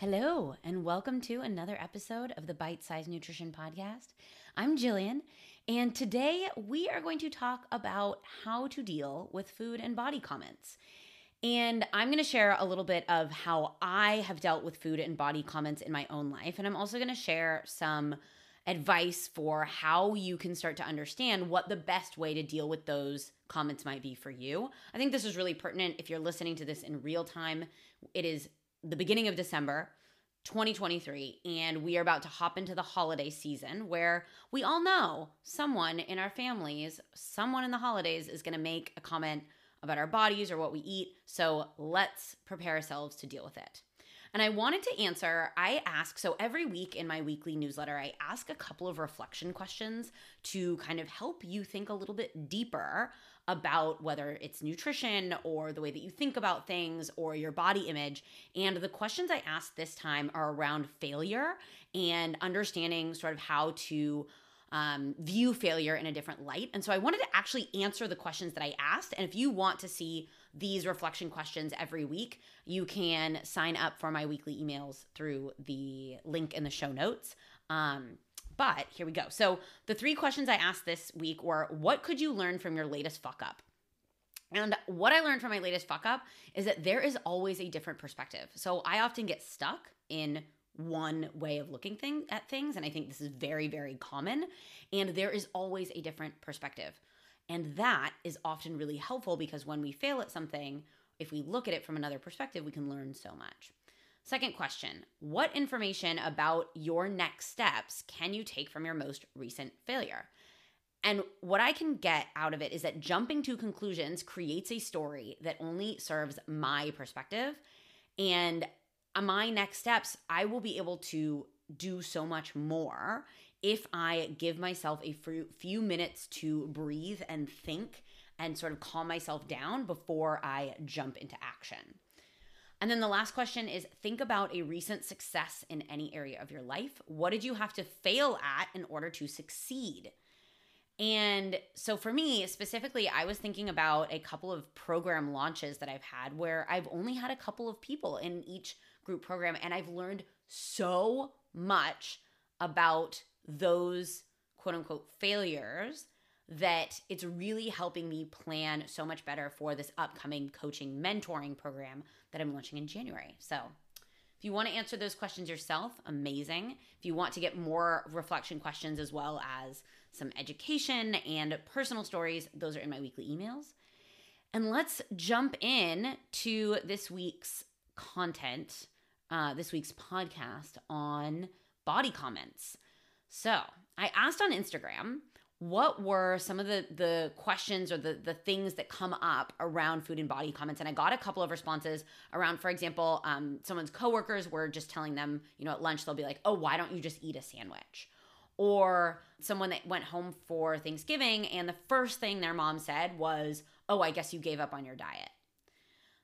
Hello, and welcome to another episode of the Bite Size Nutrition Podcast. I'm Jillian, and today we are going to talk about how to deal with food and body comments. And I'm going to share a little bit of how I have dealt with food and body comments in my own life. And I'm also going to share some advice for how you can start to understand what the best way to deal with those comments might be for you. I think this is really pertinent if you're listening to this in real time. It is the beginning of December. 2023, and we are about to hop into the holiday season where we all know someone in our families, someone in the holidays is going to make a comment about our bodies or what we eat. So let's prepare ourselves to deal with it. And I wanted to answer, I ask, so every week in my weekly newsletter, I ask a couple of reflection questions to kind of help you think a little bit deeper about whether it's nutrition or the way that you think about things or your body image. And the questions I asked this time are around failure and understanding sort of how to um, view failure in a different light. And so I wanted to actually answer the questions that I asked. And if you want to see these reflection questions every week, you can sign up for my weekly emails through the link in the show notes. Um, but here we go. So the three questions I asked this week were what could you learn from your latest fuck up? And what I learned from my latest fuck up is that there is always a different perspective. So I often get stuck in one way of looking thing at things and I think this is very very common and there is always a different perspective. And that is often really helpful because when we fail at something, if we look at it from another perspective, we can learn so much. Second question What information about your next steps can you take from your most recent failure? And what I can get out of it is that jumping to conclusions creates a story that only serves my perspective. And my next steps, I will be able to do so much more if I give myself a few minutes to breathe and think and sort of calm myself down before I jump into action. And then the last question is think about a recent success in any area of your life. What did you have to fail at in order to succeed? And so for me specifically, I was thinking about a couple of program launches that I've had where I've only had a couple of people in each group program, and I've learned so much about those quote unquote failures that it's really helping me plan so much better for this upcoming coaching mentoring program that I'm launching in January. So, if you want to answer those questions yourself, amazing. If you want to get more reflection questions as well as some education and personal stories, those are in my weekly emails. And let's jump in to this week's content, uh, this week's podcast on body comments. So I asked on Instagram what were some of the the questions or the the things that come up around food and body comments? And i got a couple of responses around for example um, someone's coworkers were just telling them you know at lunch they'll be like oh why don't you just eat a sandwich? Or someone that went home for thanksgiving and the first thing their mom said was oh i guess you gave up on your diet.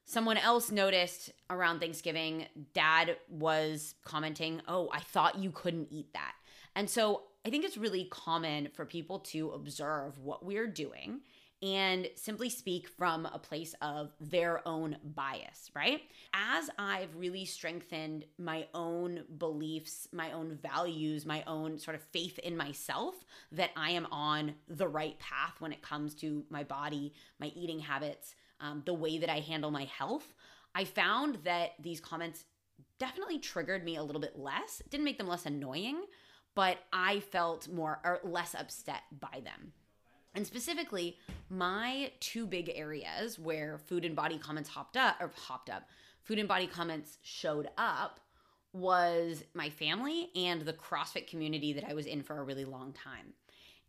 Someone else noticed around thanksgiving dad was commenting oh i thought you couldn't eat that and so I think it's really common for people to observe what we're doing and simply speak from a place of their own bias, right? As I've really strengthened my own beliefs, my own values, my own sort of faith in myself that I am on the right path when it comes to my body, my eating habits, um, the way that I handle my health, I found that these comments definitely triggered me a little bit less. Didn't make them less annoying, but I felt more or less upset by them. And specifically, my two big areas where food and body comments hopped up or hopped up, food and body comments showed up was my family and the CrossFit community that I was in for a really long time.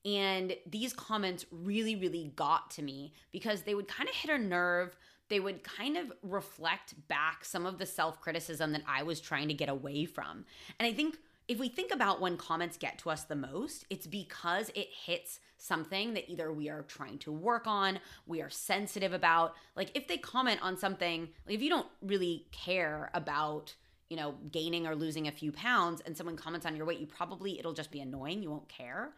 And these comments really, really got to me because they would kind of hit a nerve. They would kind of reflect back some of the self criticism that I was trying to get away from. And I think if we think about when comments get to us the most, it's because it hits something that either we are trying to work on, we are sensitive about. Like if they comment on something, like if you don't really care about, you know, gaining or losing a few pounds and someone comments on your weight, you probably it'll just be annoying, you won't care.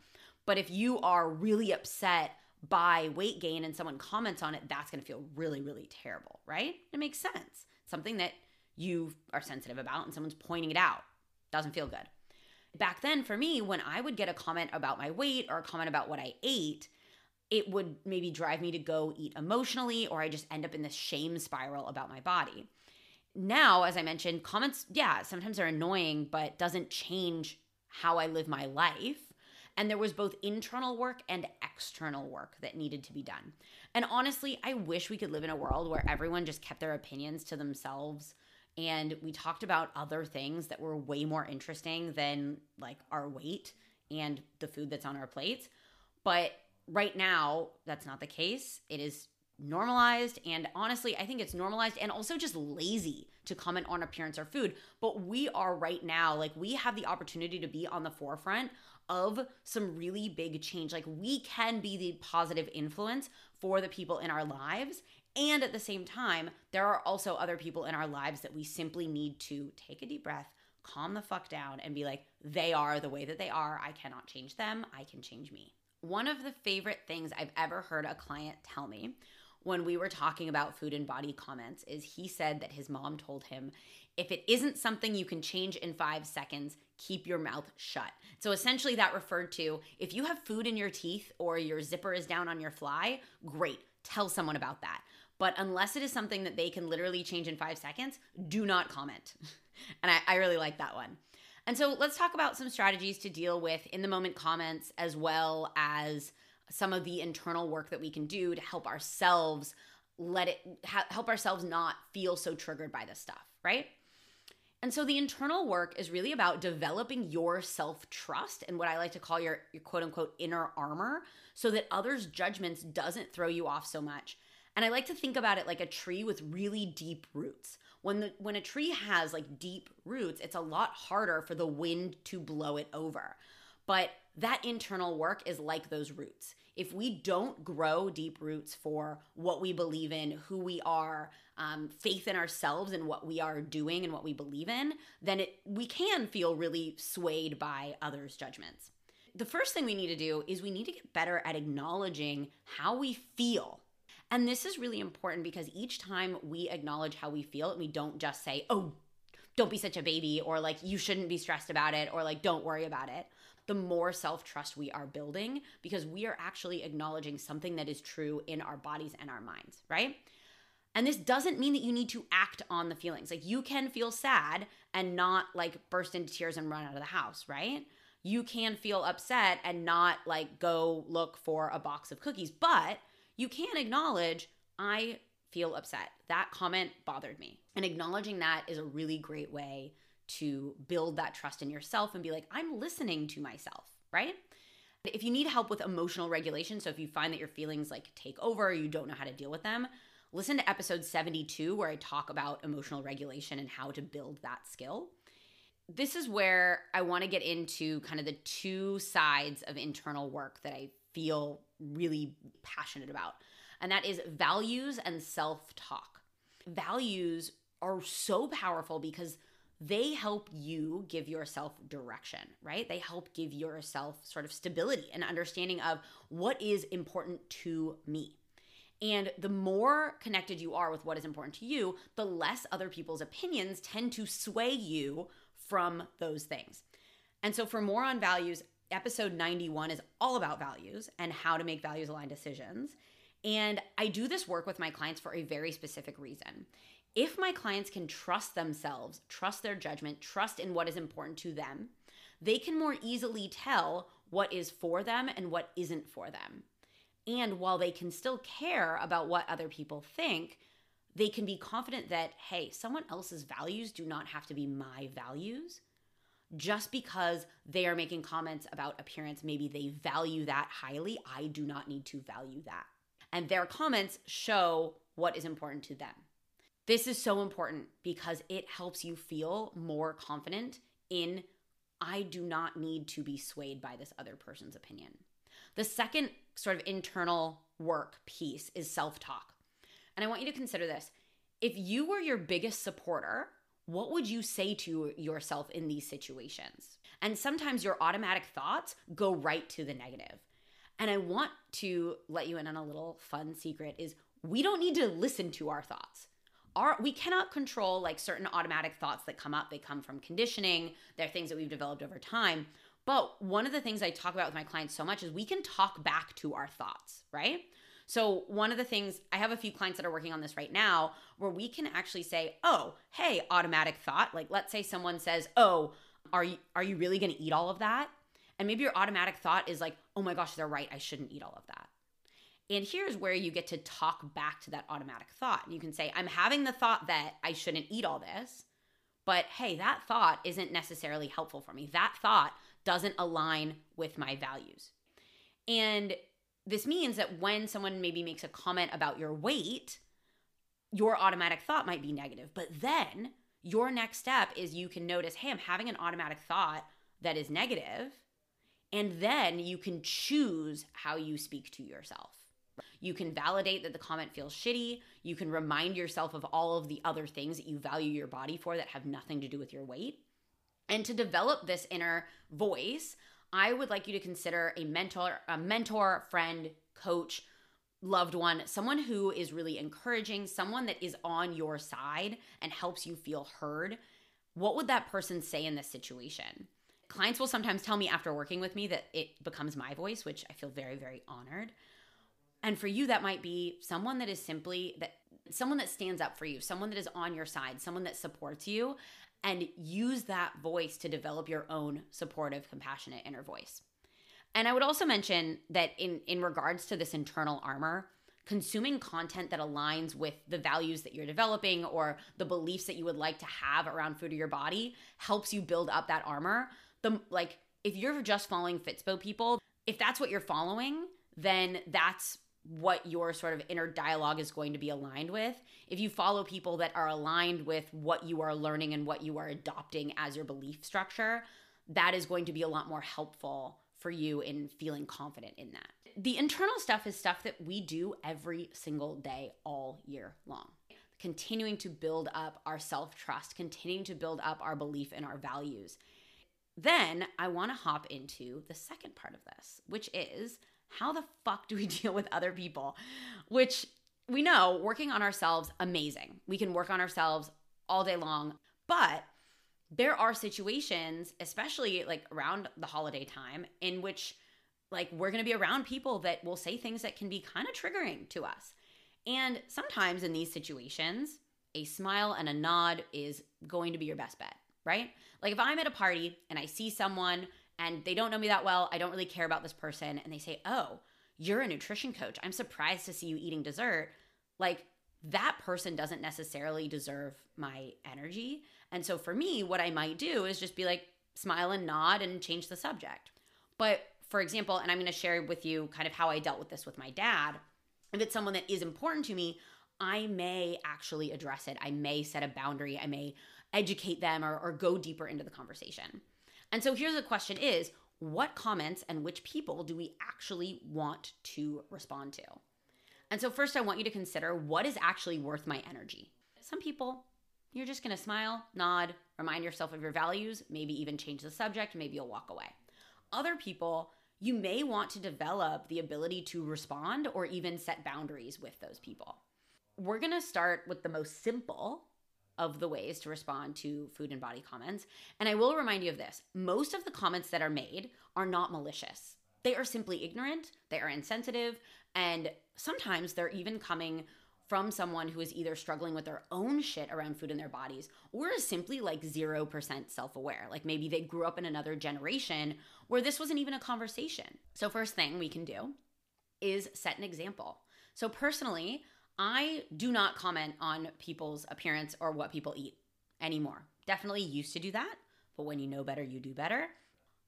But if you are really upset by weight gain and someone comments on it, that's going to feel really really terrible, right? It makes sense. Something that you are sensitive about and someone's pointing it out. Doesn't feel good. Back then, for me, when I would get a comment about my weight or a comment about what I ate, it would maybe drive me to go eat emotionally, or I just end up in this shame spiral about my body. Now, as I mentioned, comments, yeah, sometimes are annoying, but doesn't change how I live my life. And there was both internal work and external work that needed to be done. And honestly, I wish we could live in a world where everyone just kept their opinions to themselves and we talked about other things that were way more interesting than like our weight and the food that's on our plates. But right now, that's not the case. It is normalized and honestly i think it's normalized and also just lazy to comment on appearance or food but we are right now like we have the opportunity to be on the forefront of some really big change like we can be the positive influence for the people in our lives and at the same time there are also other people in our lives that we simply need to take a deep breath calm the fuck down and be like they are the way that they are i cannot change them i can change me one of the favorite things I've ever heard a client tell me when we were talking about food and body comments is he said that his mom told him if it isn't something you can change in five seconds, keep your mouth shut. So essentially, that referred to if you have food in your teeth or your zipper is down on your fly, great, tell someone about that. But unless it is something that they can literally change in five seconds, do not comment. and I, I really like that one. And so let's talk about some strategies to deal with in the moment comments as well as some of the internal work that we can do to help ourselves let it ha- help ourselves not feel so triggered by this stuff, right? And so the internal work is really about developing your self trust and what I like to call your, your quote unquote inner armor so that others' judgments doesn't throw you off so much. And I like to think about it like a tree with really deep roots. When the when a tree has like deep roots, it's a lot harder for the wind to blow it over. But that internal work is like those roots. If we don't grow deep roots for what we believe in, who we are, um, faith in ourselves and what we are doing and what we believe in, then it, we can feel really swayed by others' judgments. The first thing we need to do is we need to get better at acknowledging how we feel. And this is really important because each time we acknowledge how we feel, and we don't just say, oh, don't be such a baby, or like, you shouldn't be stressed about it, or like, don't worry about it the more self trust we are building because we are actually acknowledging something that is true in our bodies and our minds, right? And this doesn't mean that you need to act on the feelings. Like you can feel sad and not like burst into tears and run out of the house, right? You can feel upset and not like go look for a box of cookies, but you can acknowledge, I feel upset. That comment bothered me. And acknowledging that is a really great way to build that trust in yourself and be like, I'm listening to myself, right? If you need help with emotional regulation, so if you find that your feelings like take over, you don't know how to deal with them, listen to episode 72 where I talk about emotional regulation and how to build that skill. This is where I want to get into kind of the two sides of internal work that I feel really passionate about, and that is values and self talk. Values are so powerful because they help you give yourself direction, right? They help give yourself sort of stability and understanding of what is important to me. And the more connected you are with what is important to you, the less other people's opinions tend to sway you from those things. And so, for more on values, episode 91 is all about values and how to make values aligned decisions. And I do this work with my clients for a very specific reason if my clients can trust themselves, trust their judgment, trust in what is important to them, they can more easily tell what is for them and what isn't for them. And while they can still care about what other people think, they can be confident that, hey, someone else's values do not have to be my values. Just because they are making comments about appearance, maybe they value that highly. I do not need to value that. And their comments show what is important to them. This is so important because it helps you feel more confident in I do not need to be swayed by this other person's opinion. The second sort of internal work piece is self talk. And I want you to consider this. If you were your biggest supporter, what would you say to yourself in these situations? And sometimes your automatic thoughts go right to the negative. And I want to let you in on a little fun secret is we don't need to listen to our thoughts our we cannot control like certain automatic thoughts that come up. They come from conditioning. They're things that we've developed over time. But one of the things I talk about with my clients so much is we can talk back to our thoughts, right? So, one of the things I have a few clients that are working on this right now where we can actually say, "Oh, hey, automatic thought." Like let's say someone says, "Oh, are you are you really going to eat all of that?" And maybe your automatic thought is like, "Oh my gosh, they're right. I shouldn't eat all of that." And here's where you get to talk back to that automatic thought. And you can say, I'm having the thought that I shouldn't eat all this, but hey, that thought isn't necessarily helpful for me. That thought doesn't align with my values. And this means that when someone maybe makes a comment about your weight, your automatic thought might be negative. But then your next step is you can notice, hey, I'm having an automatic thought that is negative, And then you can choose how you speak to yourself. You can validate that the comment feels shitty. You can remind yourself of all of the other things that you value your body for that have nothing to do with your weight. And to develop this inner voice, I would like you to consider a mentor, a mentor, friend, coach, loved one, someone who is really encouraging, someone that is on your side and helps you feel heard. What would that person say in this situation? Clients will sometimes tell me after working with me that it becomes my voice, which I feel very, very honored. And for you, that might be someone that is simply that someone that stands up for you, someone that is on your side, someone that supports you, and use that voice to develop your own supportive, compassionate inner voice. And I would also mention that in in regards to this internal armor, consuming content that aligns with the values that you're developing or the beliefs that you would like to have around food or your body helps you build up that armor. The like if you're just following Fitspo people, if that's what you're following, then that's what your sort of inner dialogue is going to be aligned with. If you follow people that are aligned with what you are learning and what you are adopting as your belief structure, that is going to be a lot more helpful for you in feeling confident in that. The internal stuff is stuff that we do every single day, all year long. Continuing to build up our self trust, continuing to build up our belief in our values. Then I want to hop into the second part of this, which is how the fuck do we deal with other people? Which we know working on ourselves, amazing. We can work on ourselves all day long, but there are situations, especially like around the holiday time, in which like we're going to be around people that will say things that can be kind of triggering to us. And sometimes in these situations, a smile and a nod is going to be your best bet, right? Like if I'm at a party and I see someone and they don't know me that well. I don't really care about this person. And they say, Oh, you're a nutrition coach. I'm surprised to see you eating dessert. Like, that person doesn't necessarily deserve my energy. And so for me, what I might do is just be like, smile and nod and change the subject. But for example, and I'm going to share with you kind of how I dealt with this with my dad. If it's someone that is important to me, I may actually address it. I may set a boundary. I may educate them or, or go deeper into the conversation. And so here's the question is what comments and which people do we actually want to respond to? And so first I want you to consider what is actually worth my energy. Some people you're just going to smile, nod, remind yourself of your values, maybe even change the subject, maybe you'll walk away. Other people, you may want to develop the ability to respond or even set boundaries with those people. We're going to start with the most simple of the ways to respond to food and body comments. And I will remind you of this most of the comments that are made are not malicious, they are simply ignorant, they are insensitive, and sometimes they're even coming from someone who is either struggling with their own shit around food in their bodies or is simply like 0% self aware. Like maybe they grew up in another generation where this wasn't even a conversation. So, first thing we can do is set an example. So, personally, I do not comment on people's appearance or what people eat anymore. Definitely used to do that, but when you know better, you do better.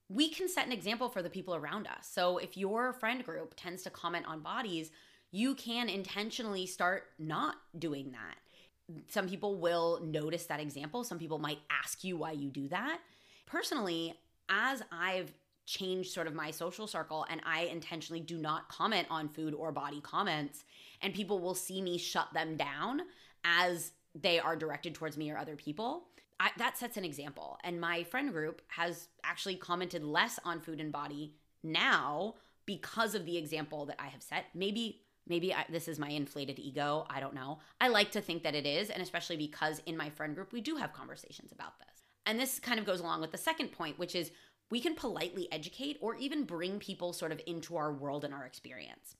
We can set an example for the people around us. So if your friend group tends to comment on bodies, you can intentionally start not doing that. Some people will notice that example. Some people might ask you why you do that. Personally, as I've change sort of my social circle and I intentionally do not comment on food or body comments and people will see me shut them down as they are directed towards me or other people. I, that sets an example. And my friend group has actually commented less on food and body now because of the example that I have set. Maybe Maybe I, this is my inflated ego. I don't know. I like to think that it is, and especially because in my friend group, we do have conversations about this. And this kind of goes along with the second point, which is we can politely educate or even bring people sort of into our world and our experience.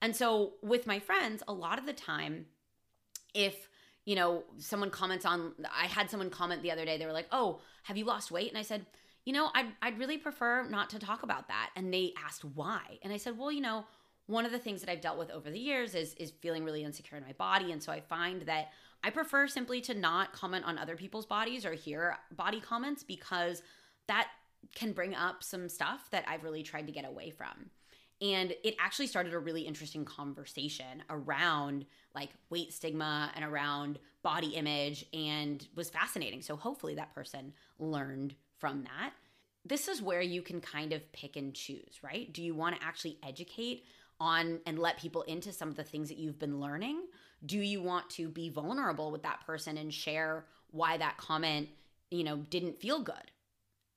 And so with my friends, a lot of the time, if you know, someone comments on, I had someone comment the other day, they were like, oh, have you lost weight? And I said, you know, I'd, I'd really prefer not to talk about that. And they asked why. And I said, well, you know, one of the things that I've dealt with over the years is is feeling really insecure in my body. And so I find that I prefer simply to not comment on other people's bodies or hear body comments because that can bring up some stuff that I've really tried to get away from. And it actually started a really interesting conversation around like weight stigma and around body image and was fascinating. So hopefully that person learned from that. This is where you can kind of pick and choose, right? Do you want to actually educate on and let people into some of the things that you've been learning? Do you want to be vulnerable with that person and share why that comment, you know, didn't feel good?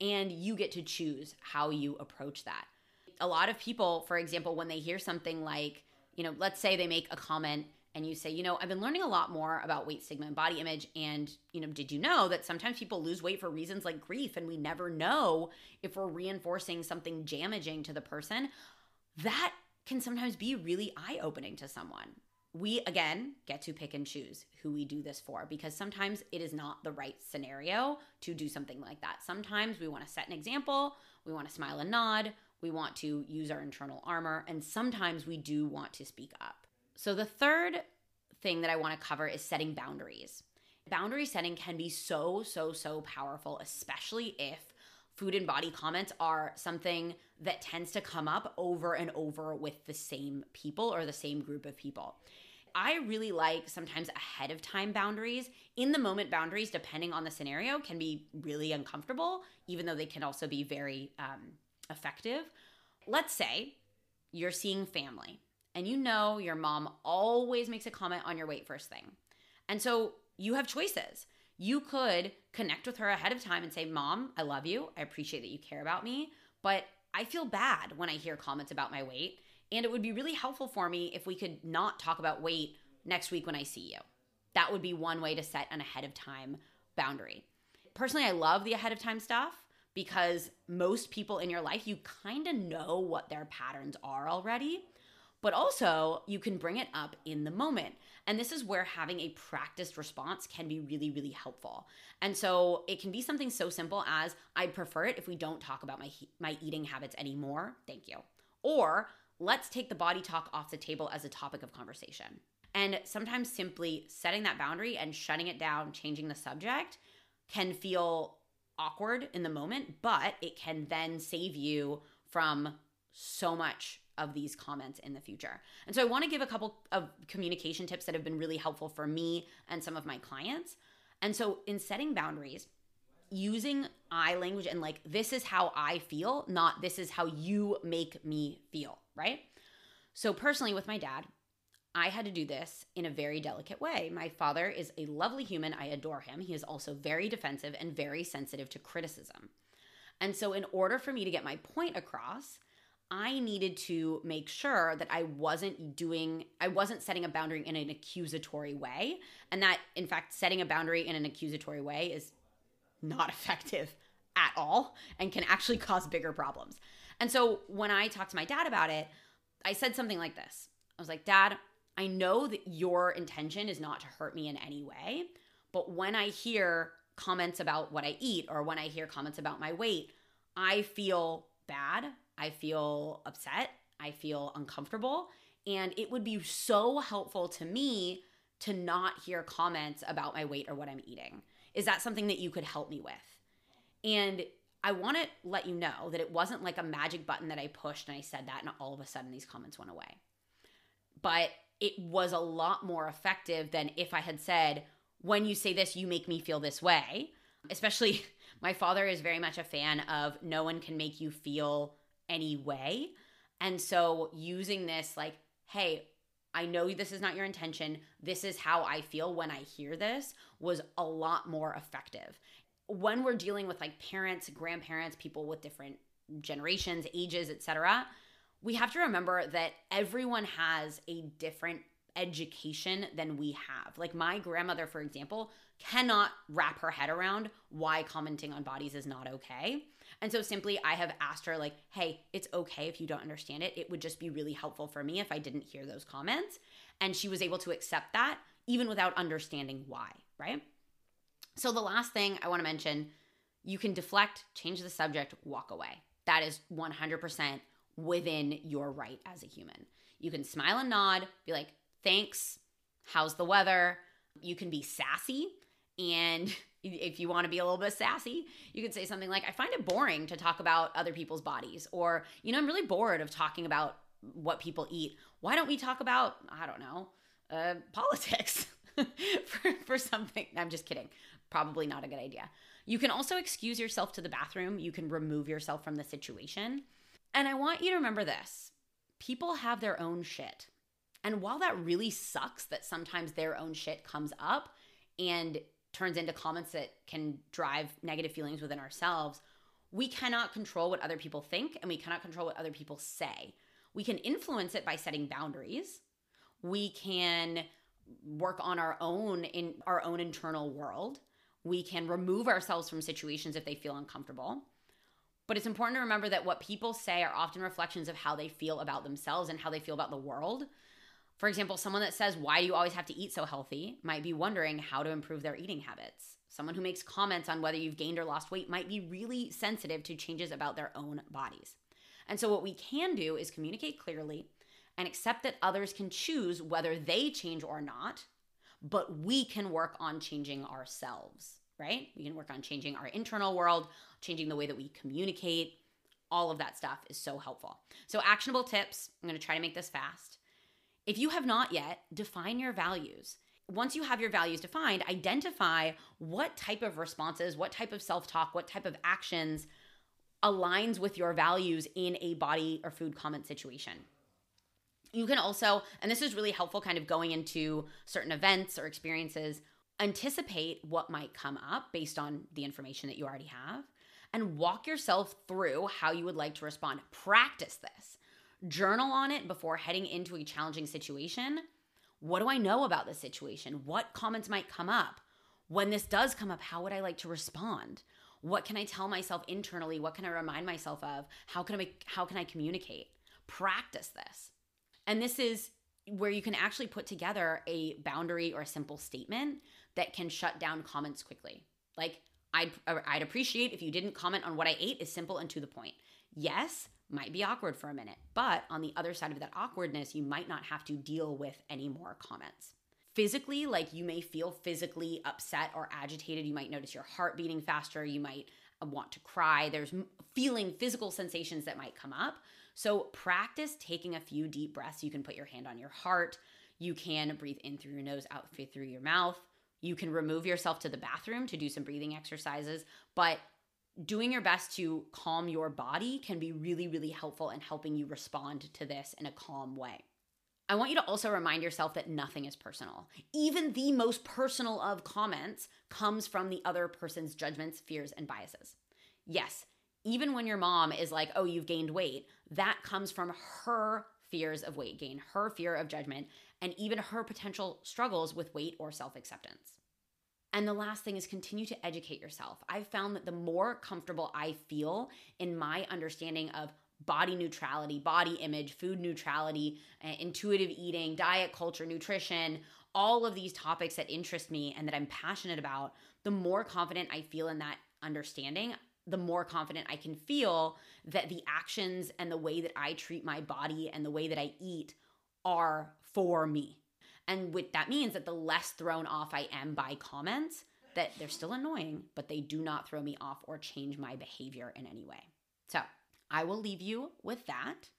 And you get to choose how you approach that a lot of people, for example, when they hear something like, you know, let's say they make a comment and you say, you know, I've been learning a lot more about weight stigma and body image. And, you know, did you know that sometimes people lose weight for reasons like grief and we never know if we're reinforcing something damaging to the person? That can sometimes be really eye opening to someone. We, again, get to pick and choose who we do this for because sometimes it is not the right scenario to do something like that. Sometimes we want to set an example, we want to smile and nod, we want to use our internal armor, and sometimes we do want to speak up. So, the third thing that I want to cover is setting boundaries. Boundary setting can be so, so, so powerful, especially if food and body comments are something that tends to come up over and over with the same people or the same group of people. I really like sometimes ahead of time boundaries. In the moment boundaries, depending on the scenario, can be really uncomfortable, even though they can also be very um, effective. Let's say you're seeing family and you know your mom always makes a comment on your weight first thing. And so you have choices. You could connect with her ahead of time and say, Mom, I love you. I appreciate that you care about me, but I feel bad when I hear comments about my weight. And it would be really helpful for me if we could not talk about weight next week when I see you. That would be one way to set an ahead of time boundary. Personally, I love the ahead of time stuff because most people in your life, you kind of know what their patterns are already. But also, you can bring it up in the moment. And this is where having a practiced response can be really, really helpful. And so it can be something so simple as I'd prefer it if we don't talk about my, my eating habits anymore. Thank you. Or let's take the body talk off the table as a topic of conversation. And sometimes simply setting that boundary and shutting it down, changing the subject can feel awkward in the moment, but it can then save you from so much of these comments in the future. And so I want to give a couple of communication tips that have been really helpful for me and some of my clients. And so in setting boundaries, using I language and like this is how I feel, not this is how you make me feel, right? So personally with my dad, I had to do this in a very delicate way. My father is a lovely human. I adore him. He is also very defensive and very sensitive to criticism. And so, in order for me to get my point across, I needed to make sure that I wasn't doing, I wasn't setting a boundary in an accusatory way. And that, in fact, setting a boundary in an accusatory way is not effective at all and can actually cause bigger problems. And so, when I talked to my dad about it, I said something like this I was like, Dad, I know that your intention is not to hurt me in any way, but when I hear comments about what I eat or when I hear comments about my weight, I feel bad. I feel upset. I feel uncomfortable. And it would be so helpful to me to not hear comments about my weight or what I'm eating. Is that something that you could help me with? And I want to let you know that it wasn't like a magic button that I pushed and I said that and all of a sudden these comments went away. But it was a lot more effective than if I had said, when you say this, you make me feel this way. Especially, my father is very much a fan of no one can make you feel any way. And so, using this, like, hey, I know this is not your intention. This is how I feel when I hear this was a lot more effective. When we're dealing with like parents, grandparents, people with different generations, ages, etc., we have to remember that everyone has a different education than we have. Like my grandmother, for example, cannot wrap her head around why commenting on bodies is not okay. And so simply I have asked her like, "Hey, it's okay if you don't understand it. It would just be really helpful for me if I didn't hear those comments." And she was able to accept that even without understanding why, right? So the last thing I want to mention, you can deflect, change the subject, walk away. That is 100% within your right as a human. You can smile and nod, be like, "Thanks. How's the weather?" You can be sassy and if you want to be a little bit sassy, you could say something like, I find it boring to talk about other people's bodies. Or, you know, I'm really bored of talking about what people eat. Why don't we talk about, I don't know, uh, politics for, for something? I'm just kidding. Probably not a good idea. You can also excuse yourself to the bathroom. You can remove yourself from the situation. And I want you to remember this people have their own shit. And while that really sucks that sometimes their own shit comes up and turns into comments that can drive negative feelings within ourselves, we cannot control what other people think and we cannot control what other people say. We can influence it by setting boundaries. We can work on our own in our own internal world. We can remove ourselves from situations if they feel uncomfortable. But it's important to remember that what people say are often reflections of how they feel about themselves and how they feel about the world. For example, someone that says, Why do you always have to eat so healthy? might be wondering how to improve their eating habits. Someone who makes comments on whether you've gained or lost weight might be really sensitive to changes about their own bodies. And so, what we can do is communicate clearly and accept that others can choose whether they change or not, but we can work on changing ourselves, right? We can work on changing our internal world, changing the way that we communicate. All of that stuff is so helpful. So, actionable tips I'm gonna try to make this fast. If you have not yet, define your values. Once you have your values defined, identify what type of responses, what type of self talk, what type of actions aligns with your values in a body or food comment situation. You can also, and this is really helpful kind of going into certain events or experiences, anticipate what might come up based on the information that you already have and walk yourself through how you would like to respond. Practice this journal on it before heading into a challenging situation. What do I know about this situation? What comments might come up? When this does come up, how would I like to respond? What can I tell myself internally? What can I remind myself of? How can I how can I communicate? Practice this. And this is where you can actually put together a boundary or a simple statement that can shut down comments quickly. Like I'd I'd appreciate if you didn't comment on what I ate is simple and to the point. Yes, might be awkward for a minute, but on the other side of that awkwardness, you might not have to deal with any more comments. Physically, like you may feel physically upset or agitated. You might notice your heart beating faster. You might want to cry. There's feeling physical sensations that might come up. So, practice taking a few deep breaths. You can put your hand on your heart. You can breathe in through your nose, out through your mouth. You can remove yourself to the bathroom to do some breathing exercises, but doing your best to calm your body can be really, really helpful in helping you respond to this in a calm way. I want you to also remind yourself that nothing is personal. Even the most personal of comments comes from the other person's judgments, fears, and biases. Yes, even when your mom is like, oh, you've gained weight, that comes from her fears of weight gain, her fear of judgment, and even her potential struggles with weight or self acceptance. And the last thing is continue to educate yourself. I've found that the more comfortable I feel in my understanding of body neutrality, body image, food neutrality, uh, intuitive eating, diet culture, nutrition, all of these topics that interest me and that I'm passionate about, the more confident I feel in that understanding, the more confident I can feel that the actions and the way that I treat my body and the way that I eat are for me. And what that means that the less thrown off I am by comments, that they're still annoying, but they do not throw me off or change my behavior in any way. So I will leave you with that.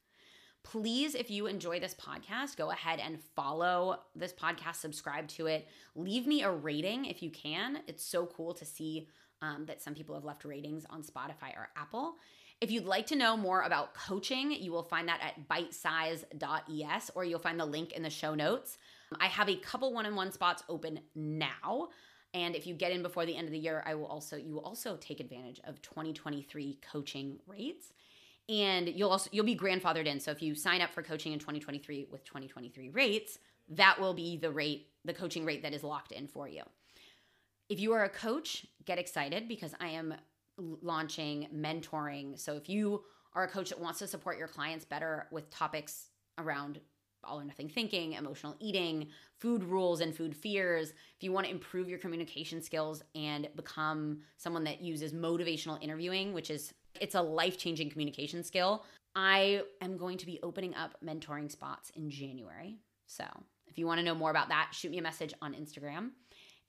Please, if you enjoy this podcast, go ahead and follow this podcast, subscribe to it, leave me a rating if you can. It's so cool to see um, that some people have left ratings on Spotify or Apple. If you'd like to know more about coaching, you will find that at bitesize.es or you'll find the link in the show notes. I have a couple one-on-one spots open now. And if you get in before the end of the year, I will also you will also take advantage of 2023 coaching rates. And you'll also you'll be grandfathered in. So if you sign up for coaching in 2023 with 2023 rates, that will be the rate, the coaching rate that is locked in for you. If you are a coach, get excited because I am launching mentoring. So if you are a coach that wants to support your clients better with topics around all or nothing thinking, emotional eating, food rules and food fears, if you want to improve your communication skills and become someone that uses motivational interviewing, which is it's a life-changing communication skill, I am going to be opening up mentoring spots in January. So, if you want to know more about that, shoot me a message on Instagram.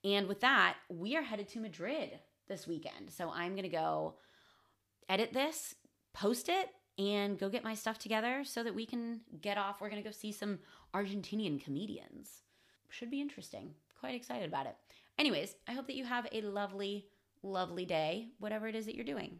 And with that, we are headed to Madrid this weekend. So, I'm going to go edit this, post it, and go get my stuff together so that we can get off. We're going to go see some Argentinian comedians. Should be interesting. Quite excited about it. Anyways, I hope that you have a lovely, lovely day, whatever it is that you're doing.